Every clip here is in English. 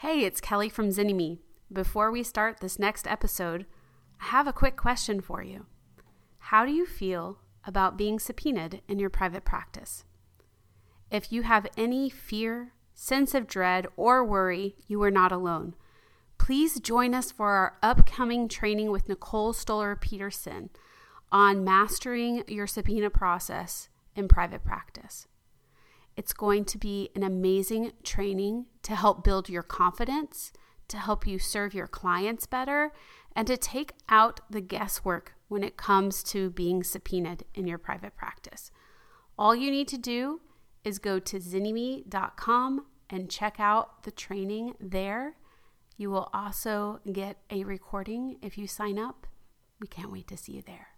Hey, it's Kelly from Zynnyme. Before we start this next episode, I have a quick question for you. How do you feel about being subpoenaed in your private practice? If you have any fear, sense of dread, or worry, you are not alone. Please join us for our upcoming training with Nicole Stoller Peterson on mastering your subpoena process in private practice. It's going to be an amazing training to help build your confidence, to help you serve your clients better, and to take out the guesswork when it comes to being subpoenaed in your private practice. All you need to do is go to zynnyme.com and check out the training there. You will also get a recording if you sign up. We can't wait to see you there.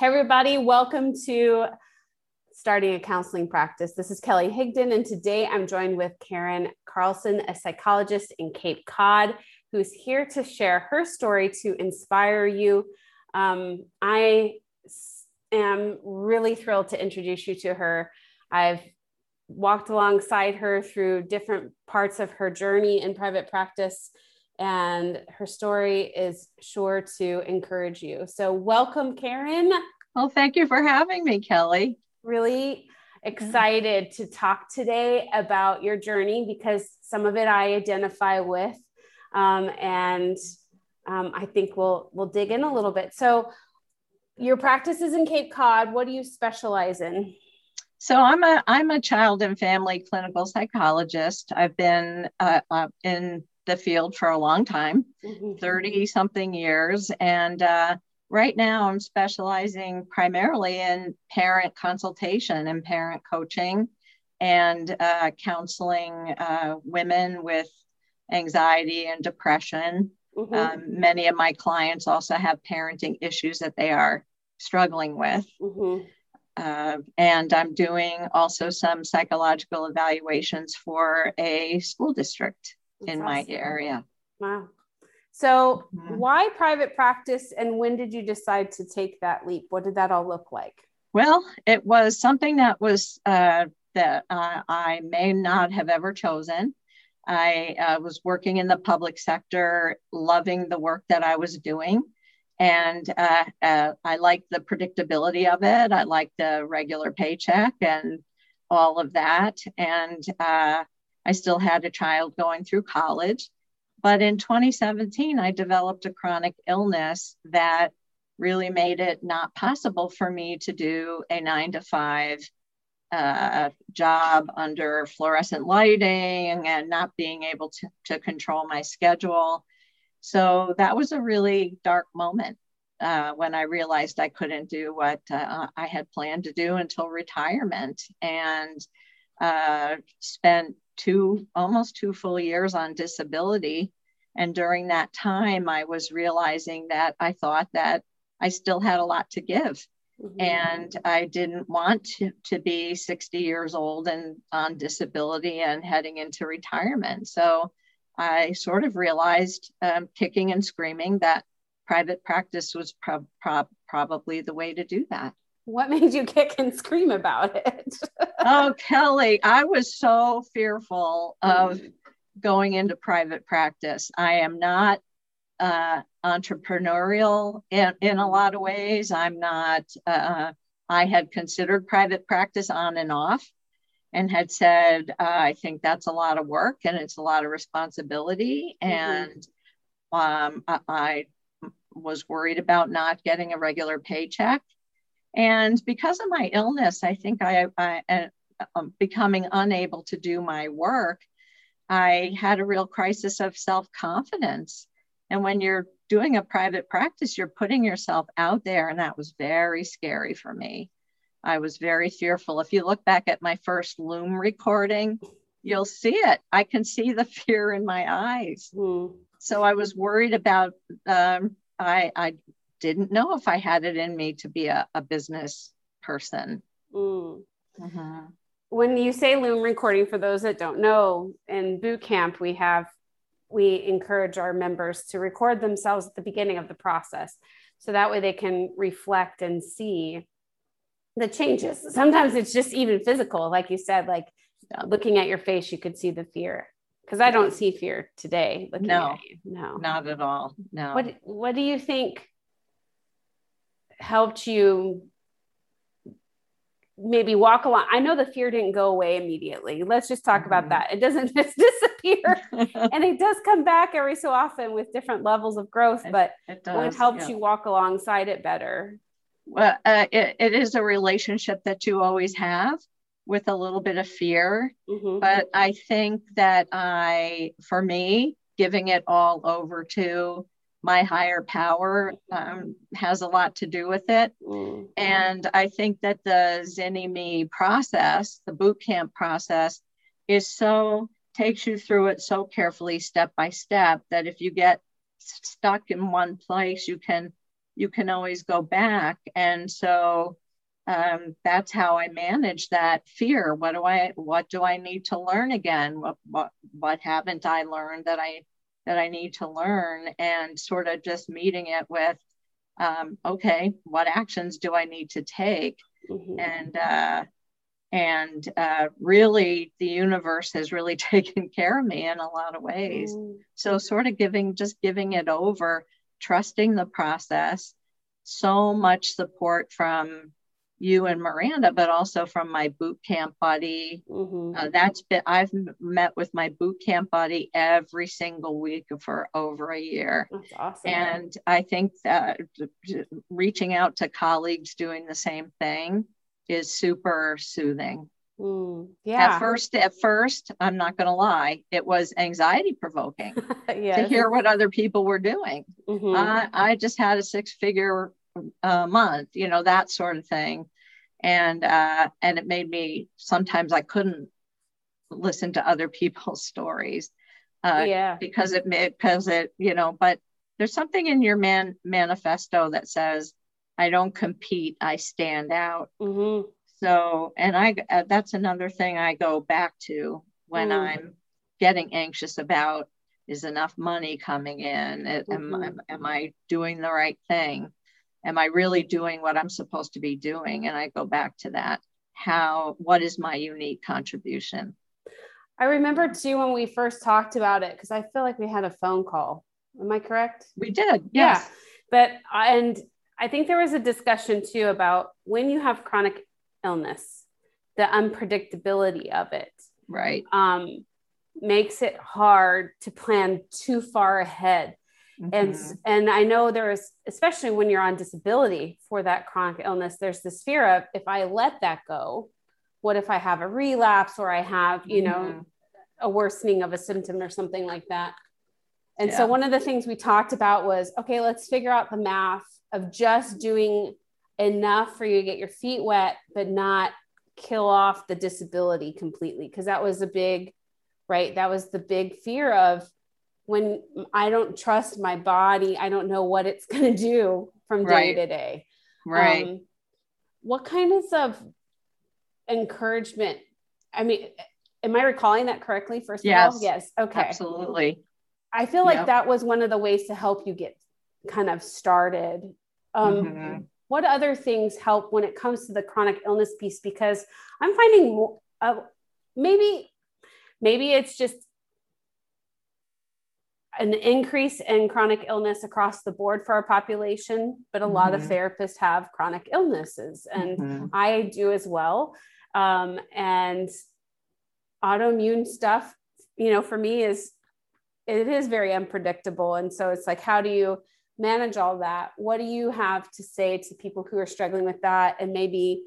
Hey, everybody, welcome to Starting a Counseling Practice. This is Kelly Higdon, and today I'm joined with Karen Carlson, a psychologist in Cape Cod, who's here to share her story to inspire you. Um, I am really thrilled to introduce you to her. I've walked alongside her through different parts of her journey in private practice and her story is sure to encourage you. So, welcome, Karen. Well, thank you for having me, Kelly. Really excited to talk today about your journey because some of it I identify with, um, and um, I think we'll we'll dig in a little bit. So, your practice is in Cape Cod. What do you specialize in? So I'm a I'm a child and family clinical psychologist. I've been uh, uh, in the field for a long time, mm-hmm. 30 something years. And uh, right now I'm specializing primarily in parent consultation and parent coaching and uh, counseling uh, women with anxiety and depression. Mm-hmm. Um, many of my clients also have parenting issues that they are struggling with. Mm-hmm. Uh, and I'm doing also some psychological evaluations for a school district in my area. Wow. So, mm-hmm. why private practice and when did you decide to take that leap? What did that all look like? Well, it was something that was uh, that uh, I may not have ever chosen. I uh, was working in the public sector, loving the work that I was doing. And uh, uh, I liked the predictability of it. I liked the regular paycheck and all of that. And uh, I still had a child going through college. But in 2017, I developed a chronic illness that really made it not possible for me to do a nine to five uh, job under fluorescent lighting and not being able to, to control my schedule. So that was a really dark moment uh, when I realized I couldn't do what uh, I had planned to do until retirement and uh, spent two almost two full years on disability. And during that time i was realizing that i thought that i still had a lot to give. Mm-hmm. and i didn't want to, to be 60 years old and on disability and heading into retirement. So i sort of realized um, kicking and screaming that private practice was pro- pro- probably the way to do that what made you kick and scream about it? oh, Kelly, I was so fearful of mm. going into private practice. I am not uh, entrepreneurial in, in a lot of ways. I'm not, uh, I had considered private practice on and off and had said, uh, I think that's a lot of work and it's a lot of responsibility. Mm-hmm. And um, I, I was worried about not getting a regular paycheck. And because of my illness, I think I, I am um, becoming unable to do my work. I had a real crisis of self confidence. And when you're doing a private practice, you're putting yourself out there. And that was very scary for me. I was very fearful. If you look back at my first Loom recording, you'll see it. I can see the fear in my eyes. Mm. So I was worried about, um, I, I didn't know if I had it in me to be a, a business person. Mm. Mm-hmm. When you say Loom recording, for those that don't know, in boot camp, we have we encourage our members to record themselves at the beginning of the process. So that way they can reflect and see the changes. Sometimes it's just even physical like you said like looking at your face you could see the fear. Because i don't see fear today looking no. at you no. Not at all no. What what do you think helped you maybe walk along. I know the fear didn't go away immediately. Let's just talk mm-hmm. about that. It doesn't just disappear and it does come back every so often with different levels of growth, but it, does, it helps yeah. you walk alongside it better. Well, uh, it, it is a relationship that you always have with a little bit of fear. Mm-hmm. But I think that I, for me, giving it all over to my higher power um, has a lot to do with it. Mm-hmm. And I think that the Zynnyme process, the boot camp process, is so takes you through it so carefully, step by step, that if you get stuck in one place, you can you can always go back. And so um, that's how I manage that fear. What do I what do I need to learn again? What what what haven't I learned that I that I need to learn and sort of just meeting it with, um, okay, what actions do I need to take? Mm-hmm. And, uh, and uh, really the universe has really taken care of me in a lot of ways. Mm. So sort of giving, just giving it over, trusting the process, so much support from you and Miranda, but also from my boot camp buddy. Mm-hmm. Uh, that's been, I've met with my boot camp buddy every single week for over a year. That's awesome. And I think that reaching out to colleagues doing the same thing is super soothing. Mm, yeah. At first, at first, I'm not going to lie, it was anxiety provoking yes. to hear what other people were doing. Mm-hmm. Uh, I just had a six figure a month, you know, that sort of thing. And uh, and it made me sometimes I couldn't listen to other people's stories. Uh, yeah. Because it made because it you know, but there's something in your man manifesto that says, "I don't compete, I stand out." Mm-hmm. So, and I uh, that's another thing I go back to when mm. I'm getting anxious about is enough money coming in? Mm-hmm. Am, am, am I doing the right thing? Am i really doing what i'm supposed to be doing? And i go back to that. How what is my unique contribution? I remember too when we first talked about it because i feel like we had a phone call. Am i correct? We did yes. yeah but and i think there was a discussion too about when you have chronic illness the unpredictability of it right. um makes it hard to plan too far ahead Mm-hmm. And and I know there's especially when you're on disability for that chronic illness, there's this fear of if I let that go, what if I have a relapse or I have, you know, mm-hmm. a worsening of a symptom or something like that. And yeah. so one of the things we talked about was okay, let's figure out the math of just doing enough for you to get your feet wet, but not kill off the disability completely. Because that was a big, right? That was the big fear of when I don't trust my body, I don't know what it's going to do from day right. to day. Right. Um, what kinds of encouragement? I mean, am I recalling that correctly? First yes. of all, yes. Okay. Absolutely. I feel like yep. that was one of the ways to help you get kind of started. Um, mm-hmm. What other things help when it comes to the chronic illness piece? Because I'm finding more, uh, maybe, maybe it's just an increase in chronic illness across the board for our population, but a mm-hmm. lot of mm-hmm. therapists have chronic illnesses, and mm-hmm. I do as well. Um, and autoimmune stuff, you know, for me is it is very unpredictable, and so it's like, how do you manage all that? What do you have to say to people who are struggling with that, and maybe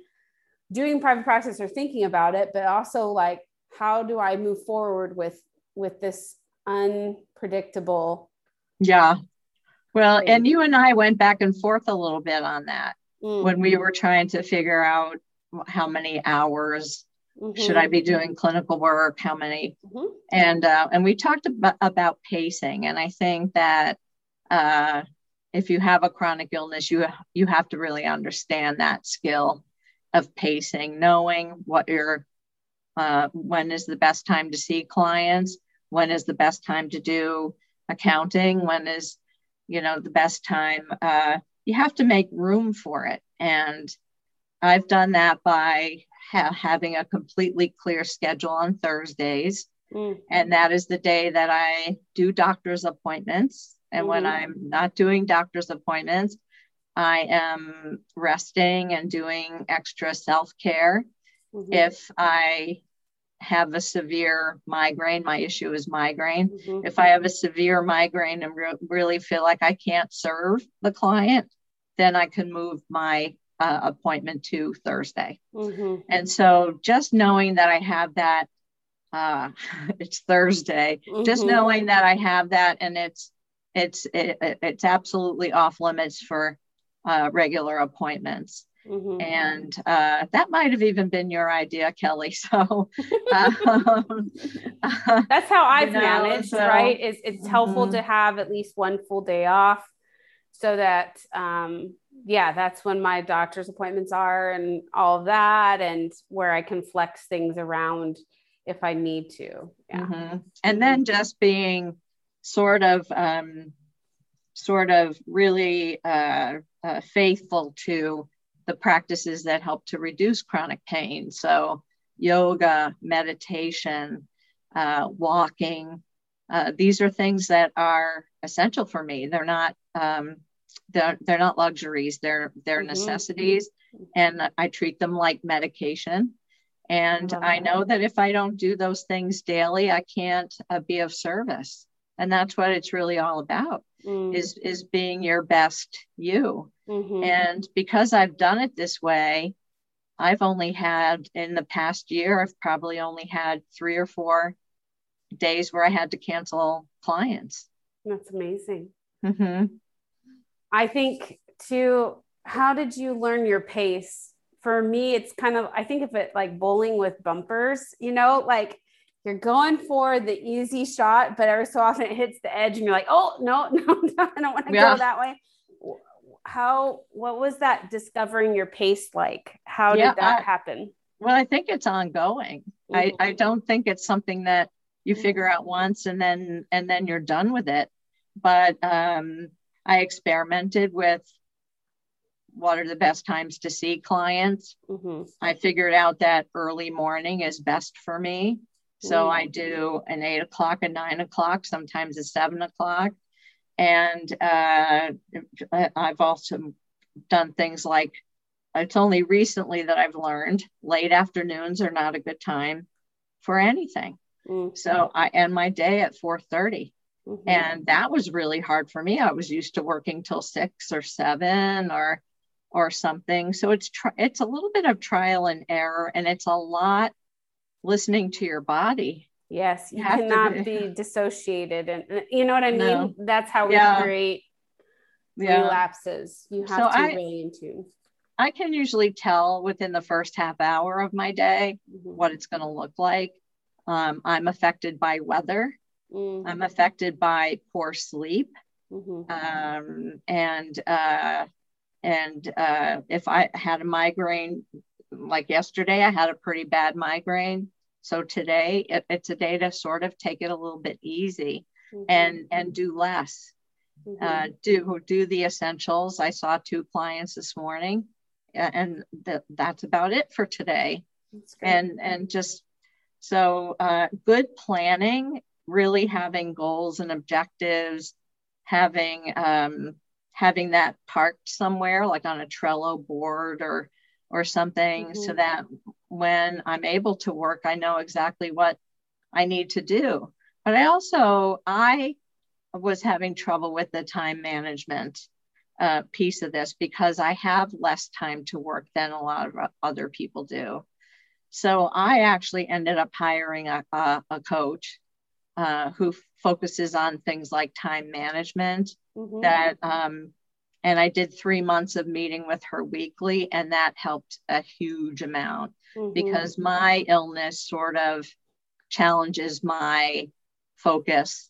doing private practice or thinking about it, but also like, how do I move forward with with this unpredictable. Yeah. Well, thing. and you and I went back and forth a little bit on that mm-hmm. when we were trying to figure out how many hours mm-hmm. should I be doing clinical work, how many, mm-hmm. and uh, and we talked about, about pacing, and I think that uh, if you have a chronic illness, you you have to really understand that skill of pacing, knowing what your uh, when is the best time to see clients, when is the best time to do accounting when is you know the best time uh, you have to make room for it and i've done that by ha- having a completely clear schedule on thursdays mm. and that is the day that i do doctor's appointments and mm-hmm. when i'm not doing doctor's appointments i am resting and doing extra self-care mm-hmm. if i have a severe migraine. My issue is migraine. Mm-hmm. If I have a severe migraine and re- really feel like I can't serve the client, then I can move my uh, appointment to Thursday. Mm-hmm. And so just knowing that I have that, uh, it's Thursday, mm-hmm. just knowing that I have that and it's, it's, it, it's absolutely off limits for uh, regular appointments. Mm-hmm. And uh, that might have even been your idea, Kelly. So um, that's how I've you know, managed, so, right? It's, it's helpful mm-hmm. to have at least one full day off so that, um, yeah, that's when my doctor's appointments are and all of that, and where I can flex things around if I need to. Yeah. Mm-hmm. And then just being sort of, um, sort of really uh, uh, faithful to the practices that help to reduce chronic pain. So, yoga, meditation, uh, walking. Uh, these are things that are essential for me. They're not um, they're, they're not luxuries. They're they're mm-hmm. necessities, and I treat them like medication. And I know that if I don't do those things daily, I can't uh, be of service. And that's what it's really all about mm. is is being your best you mm-hmm. and because i've done it this way i've only had in the past year i've probably only had three or four days where i had to cancel clients that's amazing mm-hmm. i think too how did you learn your pace for me it's kind of i think of it like bowling with bumpers you know like you're going for the easy shot, but every so often it hits the edge and you're like, oh, no, no, no I don't want to yeah. go that way. How, what was that discovering your pace like? How yeah, did that I, happen? Well, I think it's ongoing. Mm-hmm. I, I don't think it's something that you figure out once and then, and then you're done with it. But um, I experimented with what are the best times to see clients. Mm-hmm. I figured out that early morning is best for me. So I do an eight o'clock, a nine o'clock, sometimes a seven o'clock. And uh, I've also done things like it's only recently that I've learned late afternoons are not a good time for anything. Mm-hmm. So I end my day at 4:30. Mm-hmm. And that was really hard for me. I was used to working till six or seven or or something. So it's tr- it's a little bit of trial and error, and it's a lot listening to your body. Yes, you, you cannot be. be. dissociated, and you know what I mean. No. That's how we yeah. create yeah. relapses. You have so to I, really in tune. I can usually tell within the first half hour of my day mm-hmm. what it's going to look like. Um, I'm affected by weather. Mm-hmm. I'm affected by poor sleep. Mm-hmm. Um, and uh, and uh, if I had a migraine, like yesterday, I had a pretty bad migraine. So today it, it's a day to sort of take it a little bit easy mm-hmm. and and do less. Mm-hmm. Uh, do do the essentials. I saw two clients this morning, and th- that's about it for today. And and just so uh, good planning, really having goals and objectives, having um, having that parked somewhere, like on a Trello board or or something, mm-hmm. so that when I'm able to work, I know exactly what I need to do. But I also, I was having trouble with the time management uh, piece of this because I have less time to work than a lot of other people do. So I actually ended up hiring a, a, a coach uh, who focuses on things like time management mm-hmm. that um, and I did three months of meeting with her weekly, and that helped a huge amount mm-hmm. because my illness sort of challenges my focus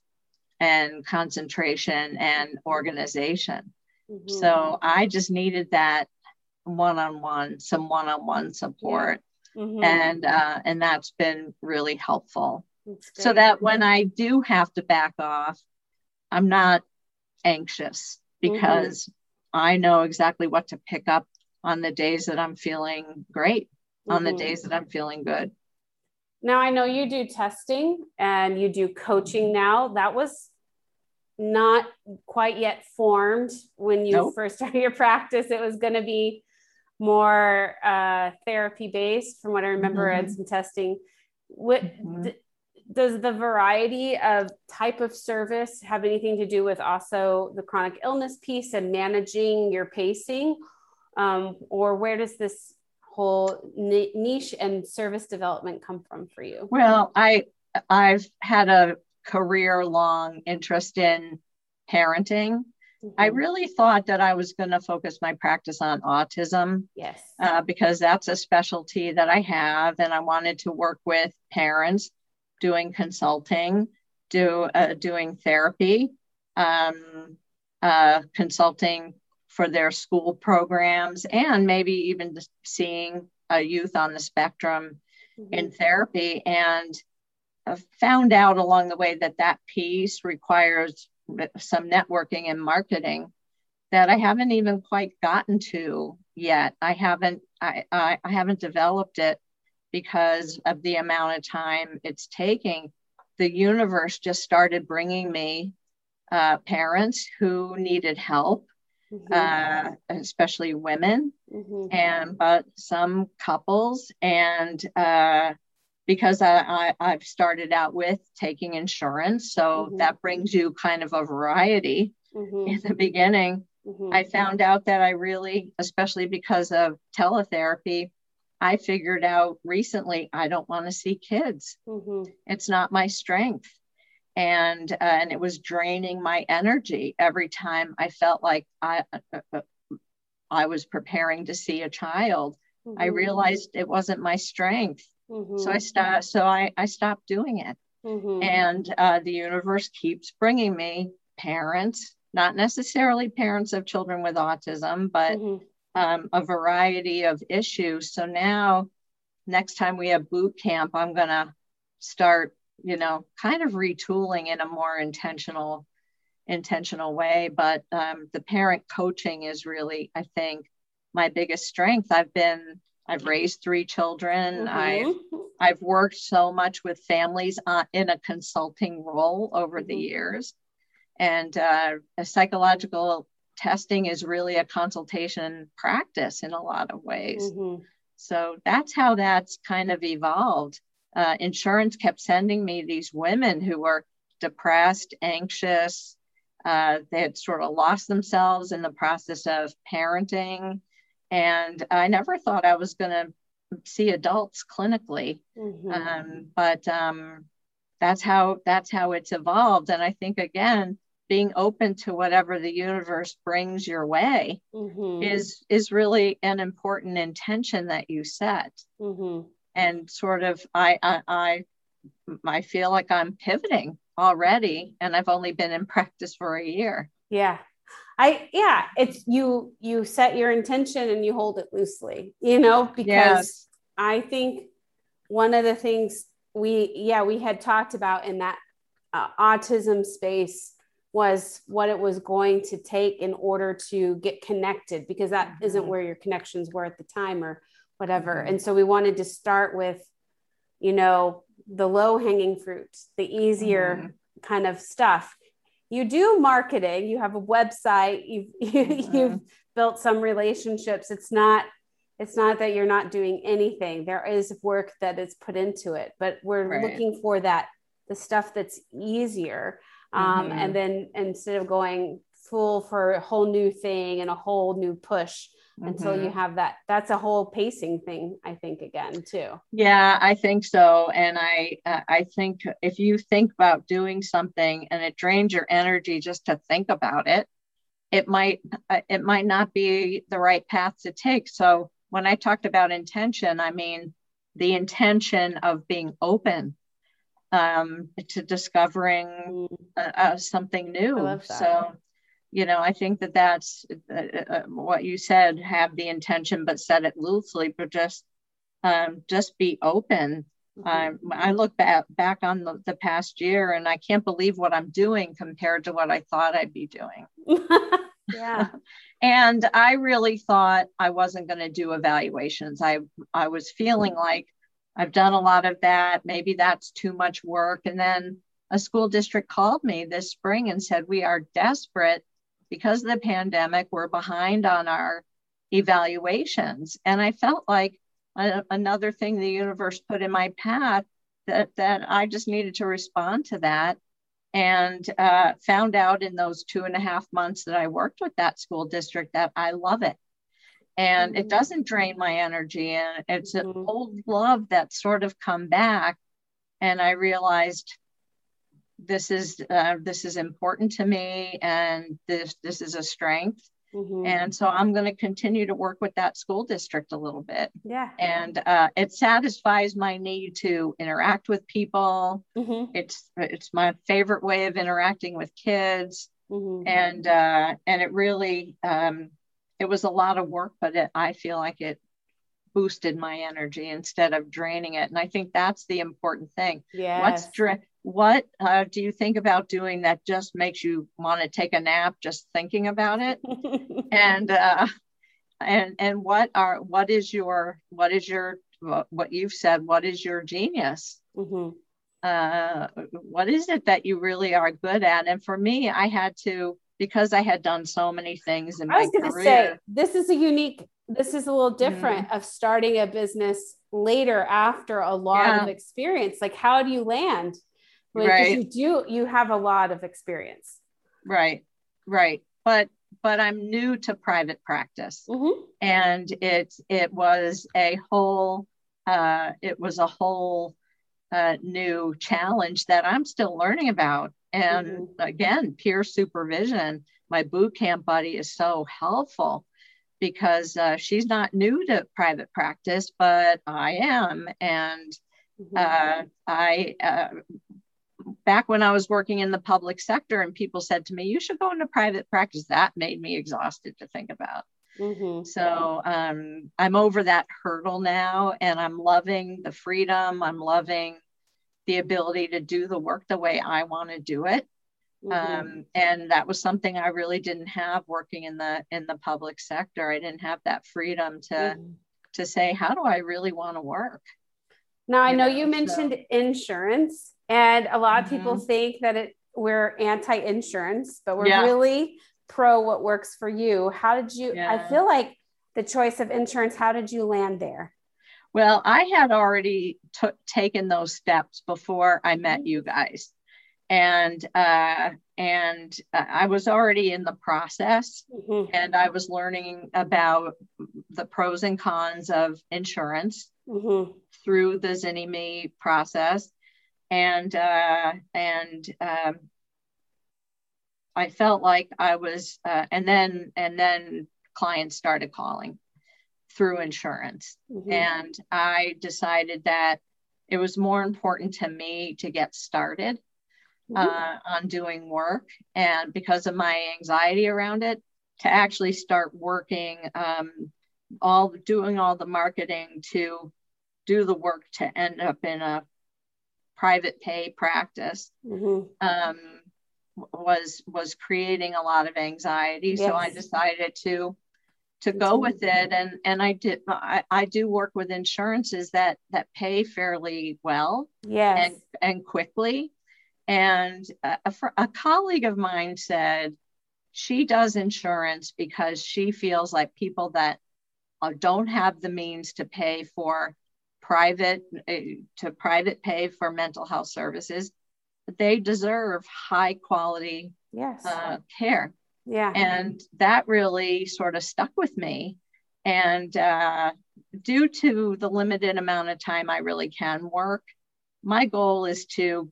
and concentration and organization. Mm-hmm. So I just needed that one-on-one, some one-on-one support, yeah. mm-hmm. and uh, and that's been really helpful. so that when I do have to back off, I'm not anxious mm-hmm. because mm-hmm. I know exactly what to pick up on the days that I'm feeling great, mm-hmm. on the mm-hmm. days that I'm feeling good. Now, I know you do testing and you do coaching now. That was not quite yet formed when you nope. first started your practice. It was going to be more uh, therapy based, from what I remember, mm-hmm. and some testing. What mm-hmm. d- does the variety of type of service have anything to do with also the chronic illness piece and managing your pacing? Um, or where does this whole niche and service development come from for you? Well, I I've had a career long interest in parenting. Mm-hmm. I really thought that I was going to focus my practice on autism. Yes. Uh, because that's a specialty that I have, and I wanted to work with parents doing consulting, do uh, doing therapy, um, uh, consulting for their school programs, and maybe even seeing a youth on the spectrum mm-hmm. in therapy. And found out along the way that that piece requires some networking and marketing that I haven't even quite gotten to yet. I haven't I, I, I haven't developed it because of the amount of time it's taking. The universe just started bringing me uh, parents who needed help, mm-hmm. uh, especially women, mm-hmm. and but some couples, and uh, because I, I have started out with taking insurance, so mm-hmm. that brings you kind of a variety mm-hmm. in the beginning. Mm-hmm. I found out that I really, especially because of teletherapy, I figured out recently I don't want to see kids. Mm-hmm. It's not my strength. And uh, and it was draining my energy every time I felt like I uh, uh, I was preparing to see a child. I mm-hmm. realized it wasn't my strength Mm-hmm. So I stopped. So I, I stopped doing it. Mm-hmm. And uh, the universe keeps bringing me parents, not necessarily parents of children with autism, but mm-hmm. Um, a variety of issues. So now, next time we have boot camp, I'm going to start, you know, kind of retooling in a more intentional intentional way but um, the parent coaching is really i think my biggest strength i've been I've raised three children. Mm-hmm. I've I've worked so much with families uh, in a consulting role over mm-hmm. the years, and uh, psychological testing is really a consultation practice in a lot of ways. Mm-hmm. So that's how that's kind of evolved. Uh, insurance kept sending me these women who were depressed, anxious. Uh, they had sort of lost themselves in the process of parenting and I never thought I was going to see adults clinically, mm-hmm. um, but um, that's how that's how it's evolved. And I think again, being open to whatever the universe brings your way mm-hmm. is is really an important intention that you set. Mm-hmm. And sort of, I, I I I feel like I'm pivoting already, and I've only been in practice for a year. Yeah, I yeah, it's you you set your intention and you hold it loosely, you know, because yes. I think one of the things we yeah, we had talked about in that uh, autism space was what it was going to take in order to get connected because that mm-hmm. not where your connections were at the time or whatever. Mm-hmm. And so we wanted to start with you know, the low hanging fruit, the easier mm-hmm. kind of stuff you do marketing you have a website you've mm-hmm. you've built some relationships it's not it's not that you're not doing anything there is work that is put into it but we're right. looking for that the stuff that's easier um, mm-hmm. and then instead of going full for a whole new thing and a whole new push mm-hmm. until you mm-hmm. have that that's a whole pacing thing i think again too yeah i think so and i uh, i think if you think about doing something and it drains your energy just to think about it it might uh, it might not be the right path to take so when i talked about intention i mean the intention of being open um, to discovering uh, uh, something new. So you know, I think that that's uh, uh, what you said. Have the intention, but set it loosely. But just, um, just be open Mm-hmm. I look back back on the, the past year and I can't believe what I'm doing compared to what I thought I'd be doing. yeah. and I really thought I wasn't going to do evaluations. I I was feeling like I've done a lot of that. Maybe that's too much work. And then a school district called me this spring and said, We are desperate because of the pandemic. We're behind on our evaluations. And I felt like a, another thing the universe put in my path that, that I just needed to respond to that. And uh, found out in those two and a half months that I worked with that school district that I love it and mm-hmm. it doesn't drain my energy and it's mm-hmm. an old love that sort of come back and i realized this is uh, this is important to me and this this is a strength mm-hmm. and so i'm going to continue to work with that school district a little bit yeah and uh, it satisfies my need to interact with people mm-hmm. it's it's my favorite way of interacting with kids mm-hmm. and uh, and it really um, it was a lot of work, but it, I feel like it boosted my energy instead of draining it. And I think that's the important thing. Yeah. What's dra- what uh, do you think about doing that just makes you want to take a nap just thinking about it? and uh, and and what are what is your what is your what you've said? What is your genius? Mm-hmm. Uh, what is it that you really are good at? And for me, I had to because I had done so many things in I was going to say this is a unique. This is a little different mm-hmm. of starting a business later after a lot yeah. of experience. Like, how do you land? Like, right. You do. You have a lot of experience. Right. Right. But but I'm new to private practice, mm-hmm. and it it was a whole uh, it was a whole uh, new challenge that I'm still learning about. And mm-hmm. again, peer supervision. My boot camp buddy is so helpful because uh, she's not new to private practice, but I am. And mm-hmm. uh, I, uh, back when I was working in the public sector and people said to me, you should go into private practice, that made me exhausted to think about. Mm-hmm. So um, I'm over that hurdle now and I'm loving the freedom. I'm loving the ability to do the work the way I want to do it. Mm-hmm. Um, and that was something I really didn't have working in the in the public sector. I didn't have that freedom to mm-hmm. to say, how do I really want to work? Now I know, know you mentioned so. insurance, and a lot of mm-hmm. people think that it we're anti-insurance, but we're yeah. really pro what works for you. How did you? Yeah. I feel like the choice of insurance. How did you land there? Well, I had already t- taken those steps before I met you guys, and uh, and uh, I was already in the process, mm-hmm. and I was learning about the pros and cons of insurance mm-hmm. through the Zynnyme process, and uh, and um, I felt like I was, uh, and then and then clients started calling through insurance. Mm-hmm. And I decided that it was more important to me to get started mm-hmm. uh, on doing work. And because of my anxiety around it, to actually start working, um, all doing all the marketing to do the work to end up in a private pay practice mm-hmm. um, was was creating a lot of anxiety. Yes. So I decided to to go with it and and i did I, I do work with insurances that that pay fairly well yes. and and quickly and a, a colleague of mine said she does insurance because she feels like people that uh, don't have the means to pay for private uh, to private pay for mental health services they deserve high quality yes. uh, care yeah. And that really sort of stuck with me. And uh, due to the limited amount of time I really can work, my goal is to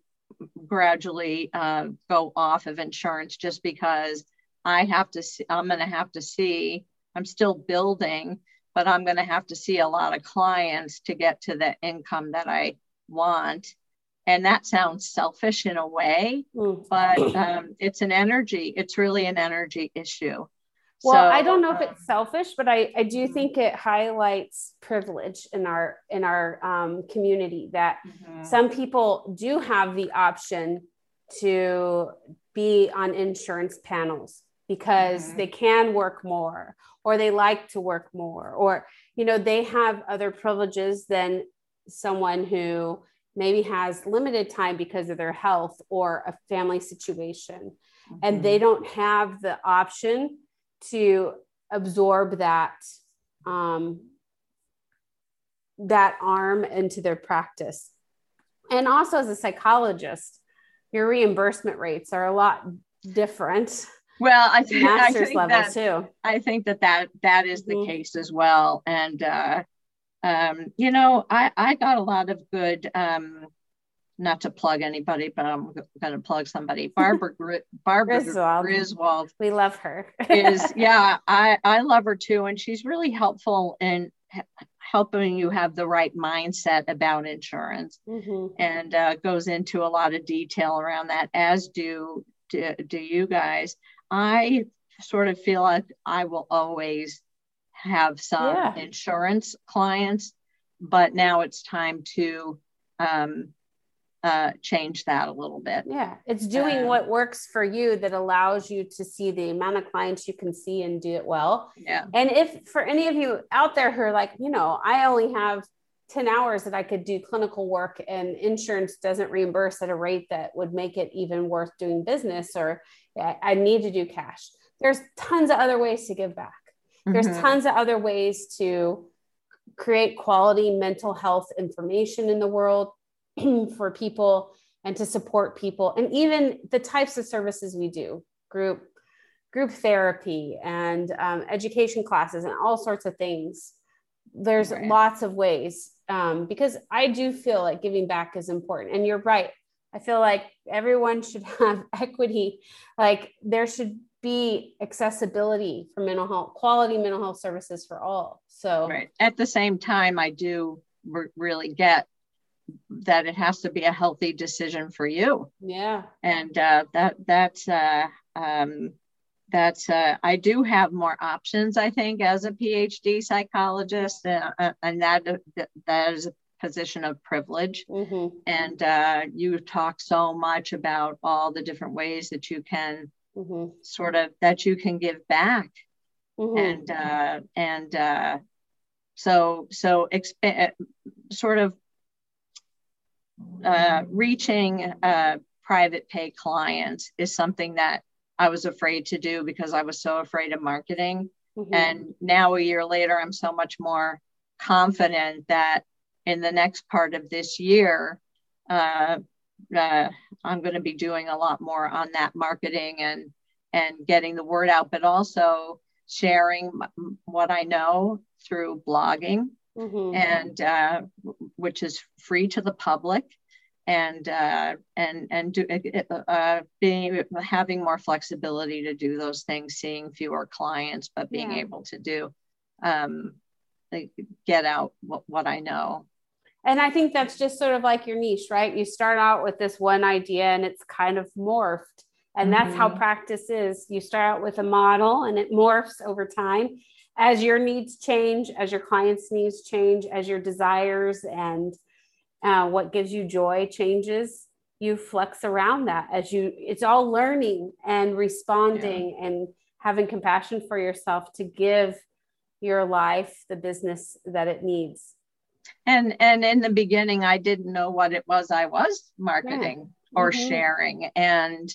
gradually uh, go off of insurance just because I have to see, I'm going to have to see, I'm still building, but I'm going to have to see a lot of clients to get to the income that I want and that sounds selfish in a way mm. but um, it's an energy it's really an energy issue Well, so, I don't know if it's selfish, but I, I do think it highlights privilege in our in our um, community that mm-hmm. some people do have the option to be on insurance panels because mm-hmm. they can work more or they like to work more or you know they have other privileges than someone who maybe has limited time because of their health or a family situation mm-hmm. and they don't have the option to absorb that um, that arm into their practice and also as a psychologist your reimbursement rates are a lot different well i think, I think level that, too i think that that that is the mm-hmm. case as well and uh um you know i i got a lot of good um not to plug anybody, but I'm going to plug somebody. Barbara Barbara Griswold. Griswold. We love her. is yeah, I I love her too, and she's really helpful in helping you have the right mindset about insurance, mm-hmm. and uh, goes into a lot of detail around that. As do, do do you guys. I sort of feel like I will always have some yeah. insurance clients, but now it's time to um, uh, change that a little bit. Yeah, it's doing uh, what works for you that allows you to see the amount of clients you can see and do it well. Yeah. And if for any of you out there who are like, you know, I only have 10 hours that I could do clinical work and insurance doesn't reimburse at a rate that would make it even worth doing business, or I need to do cash. There's tons of other ways to give back. There's mm-hmm. tons of other ways to create quality mental health information in the world for people and to support people and even the types of services we do group group therapy and um, education classes and all sorts of things there's right. lots of ways um, because i do feel like giving back is important and you're right i feel like everyone should have equity like there should be accessibility for mental health quality mental health services for all so right at the same time i do re- really get that it has to be a healthy decision for you. Yeah. And uh, that that's uh, um, that's uh, I do have more options. I think as a PhD psychologist, uh, uh, and that that is a position of privilege. Mm-hmm. And uh, you talk so much about all the different ways that you can mm-hmm. sort of that you can give back, mm-hmm. and and so so exp- sort of uh, reaching uh, private pay clients is something that I was afraid to do because I was so afraid of marketing. Mm-hmm. And now, a year later, I'm so much more confident that in the next part of this year, uh, uh, I'm going to be doing a lot more on that marketing and and getting the word out, but also sharing what I know through blogging mm-hmm. and uh, which is free to the public and uh, and and do, uh, uh, being having more flexibility to do those things, seeing fewer clients, but being yeah. able to do um, get out what, what I know. And I think that's just sort of like your niche, right? You start out with this one idea and it's kind of morphed. And that's mm-hmm. how practice is. You start out with a model and it morphs over time as your needs change, as your clients' needs change, as your desires and uh, what gives you joy changes, you flex around that as you, it's all learning and responding yeah. and having compassion for yourself to give your life the business that it needs. And and in the beginning, I didn't know what it was I was marketing yeah. or mm-hmm. sharing. And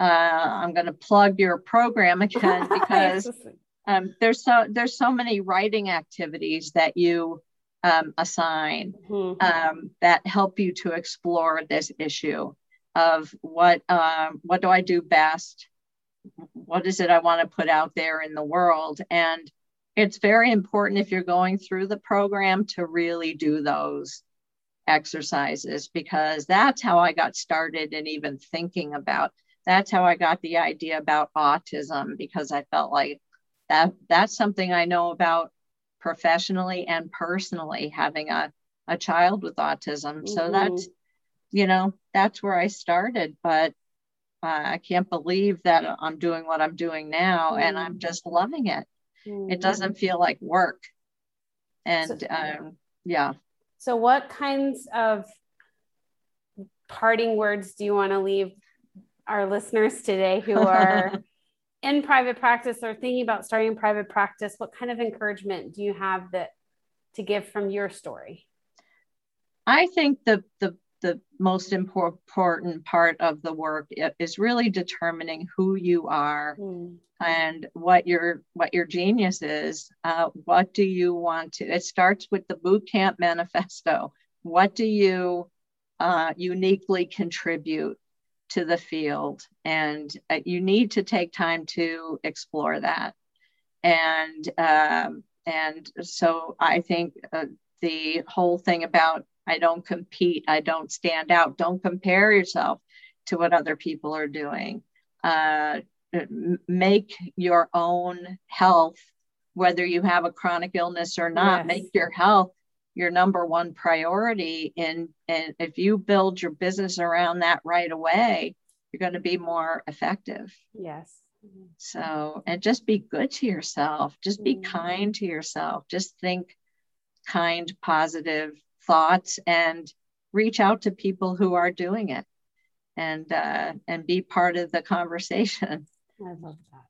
uh, I'm going to plug your program again because um, there's so there's so many writing activities that you um, assign mm-hmm. um, that help you to explore this issue of what um, what do I do best what is it I want to put out there in the world and it's very important if you're going through the program to really do those exercises because that's how I got started and even thinking about that's how I got the idea about autism because I felt like that that's something I know about professionally and personally having a, a child with autism. Mm-hmm. So that's, you know, that's where I started. But uh, I can't believe that I'm doing what I'm doing now, mm. and I'm mm. just loving it. It doesn't feel like work. And so, um, yeah. So, what kinds of parting words do you want to leave our listeners today who are in private practice or thinking about starting private practice? What kind of encouragement do you have that to give from your story? I think the the the most important part of the work is really determining who you are mm. and what your what your genius is. Uh, what do you want to it starts with the boot camp manifesto. What do you uh, uniquely contribute to the field? And uh, you need to take time to explore that. And um, and so i think uh, the whole thing about I don't compete. I don't stand out. Don't compare yourself to what other people are doing. Uh, make your own health, whether you have a chronic illness or not, yes. make your health your number one priority. And, and if you build your business around that right away, you're going to be more effective. Yes. So, and just be good to yourself. Just be mm-hmm. kind to yourself. Just think kind, positive thoughts and reach out to people who are doing it and uh, and be part of the conversation. I love that.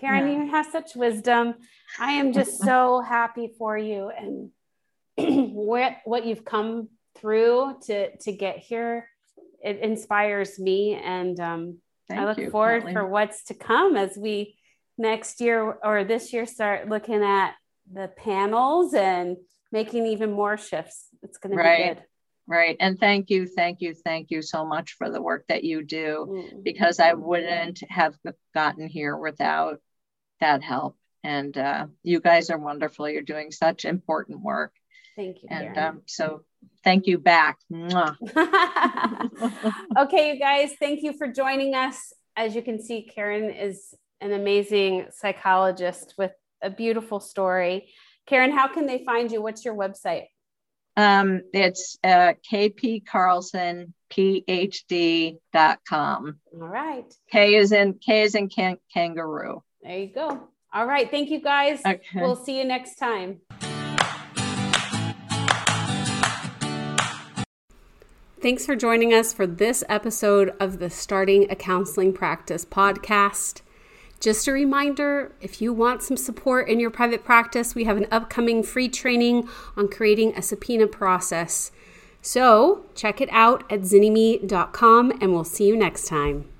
Karen, yeah. you have such wisdom. I am just so happy for you and what what you've come through to to get here. It inspires me, and um, I look you, forward for what's to come as we next year or this year start looking at the panels and making even more shifts. It's going to be good. Right. And thank you, thank you, thank you so much for the work that you do mm-hmm. because I wouldn't have gotten here without that help. And uh, you guys are wonderful. You're doing such important work. Thank you. And um, so thank you back. okay, you guys, thank you for joining us. As you can see, Karen is an amazing psychologist with a beautiful story. Karen, how can they find you? What's your website? Um, it's uh, kpcarlsonphd.com. All right. K is in K is in can- kangaroo. There you go. All right. Thank you guys. Okay. We'll see you next time. Thanks for joining us for this episode of the Starting a Counseling Practice podcast. Just a reminder if you want some support in your private practice, we have an upcoming free training on creating a subpoena process. So check it out at zynnyme.com and we'll see you next time.